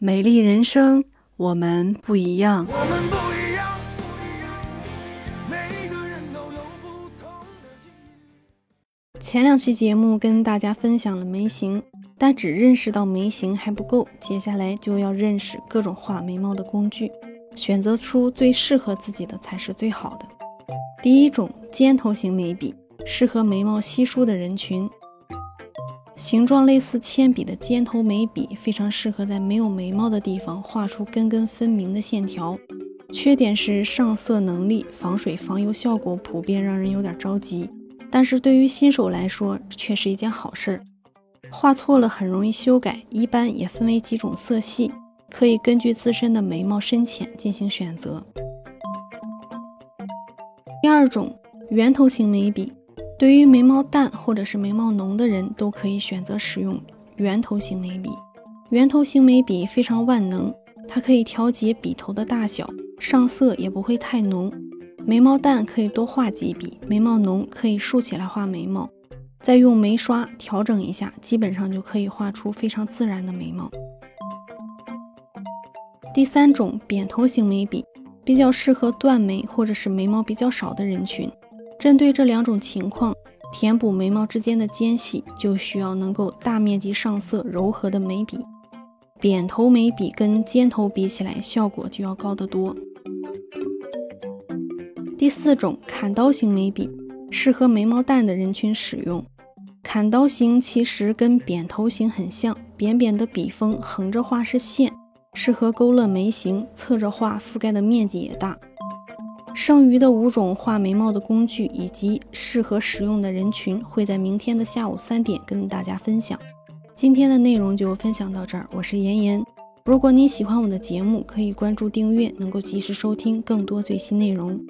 美丽人生，我们不一样。我们不一样，不一样，每个人都有不同的境遇。前两期节目跟大家分享了眉形，但只认识到眉形还不够，接下来就要认识各种画眉毛的工具，选择出最适合自己的才是最好的。第一种尖头型眉笔，适合眉毛稀疏的人群。形状类似铅笔的尖头眉笔，非常适合在没有眉毛的地方画出根根分明的线条。缺点是上色能力、防水防油效果普遍让人有点着急，但是对于新手来说却是一件好事儿。画错了很容易修改，一般也分为几种色系，可以根据自身的眉毛深浅进行选择。第二种圆头型眉笔。对于眉毛淡或者是眉毛浓的人，都可以选择使用圆头型眉笔。圆头型眉笔非常万能，它可以调节笔头的大小，上色也不会太浓。眉毛淡可以多画几笔，眉毛浓可以竖起来画眉毛，再用眉刷调整一下，基本上就可以画出非常自然的眉毛。第三种扁头型眉笔，比较适合断眉或者是眉毛比较少的人群。针对这两种情况，填补眉毛之间的间隙，就需要能够大面积上色、柔和的眉笔。扁头眉笔跟尖头比起来，效果就要高得多。第四种砍刀型眉笔，适合眉毛淡的人群使用。砍刀型其实跟扁头型很像，扁扁的笔锋，横着画是线，适合勾勒眉形；侧着画，覆盖的面积也大。剩余的五种画眉毛的工具以及适合使用的人群，会在明天的下午三点跟大家分享。今天的内容就分享到这儿，我是妍妍。如果你喜欢我的节目，可以关注订阅，能够及时收听更多最新内容。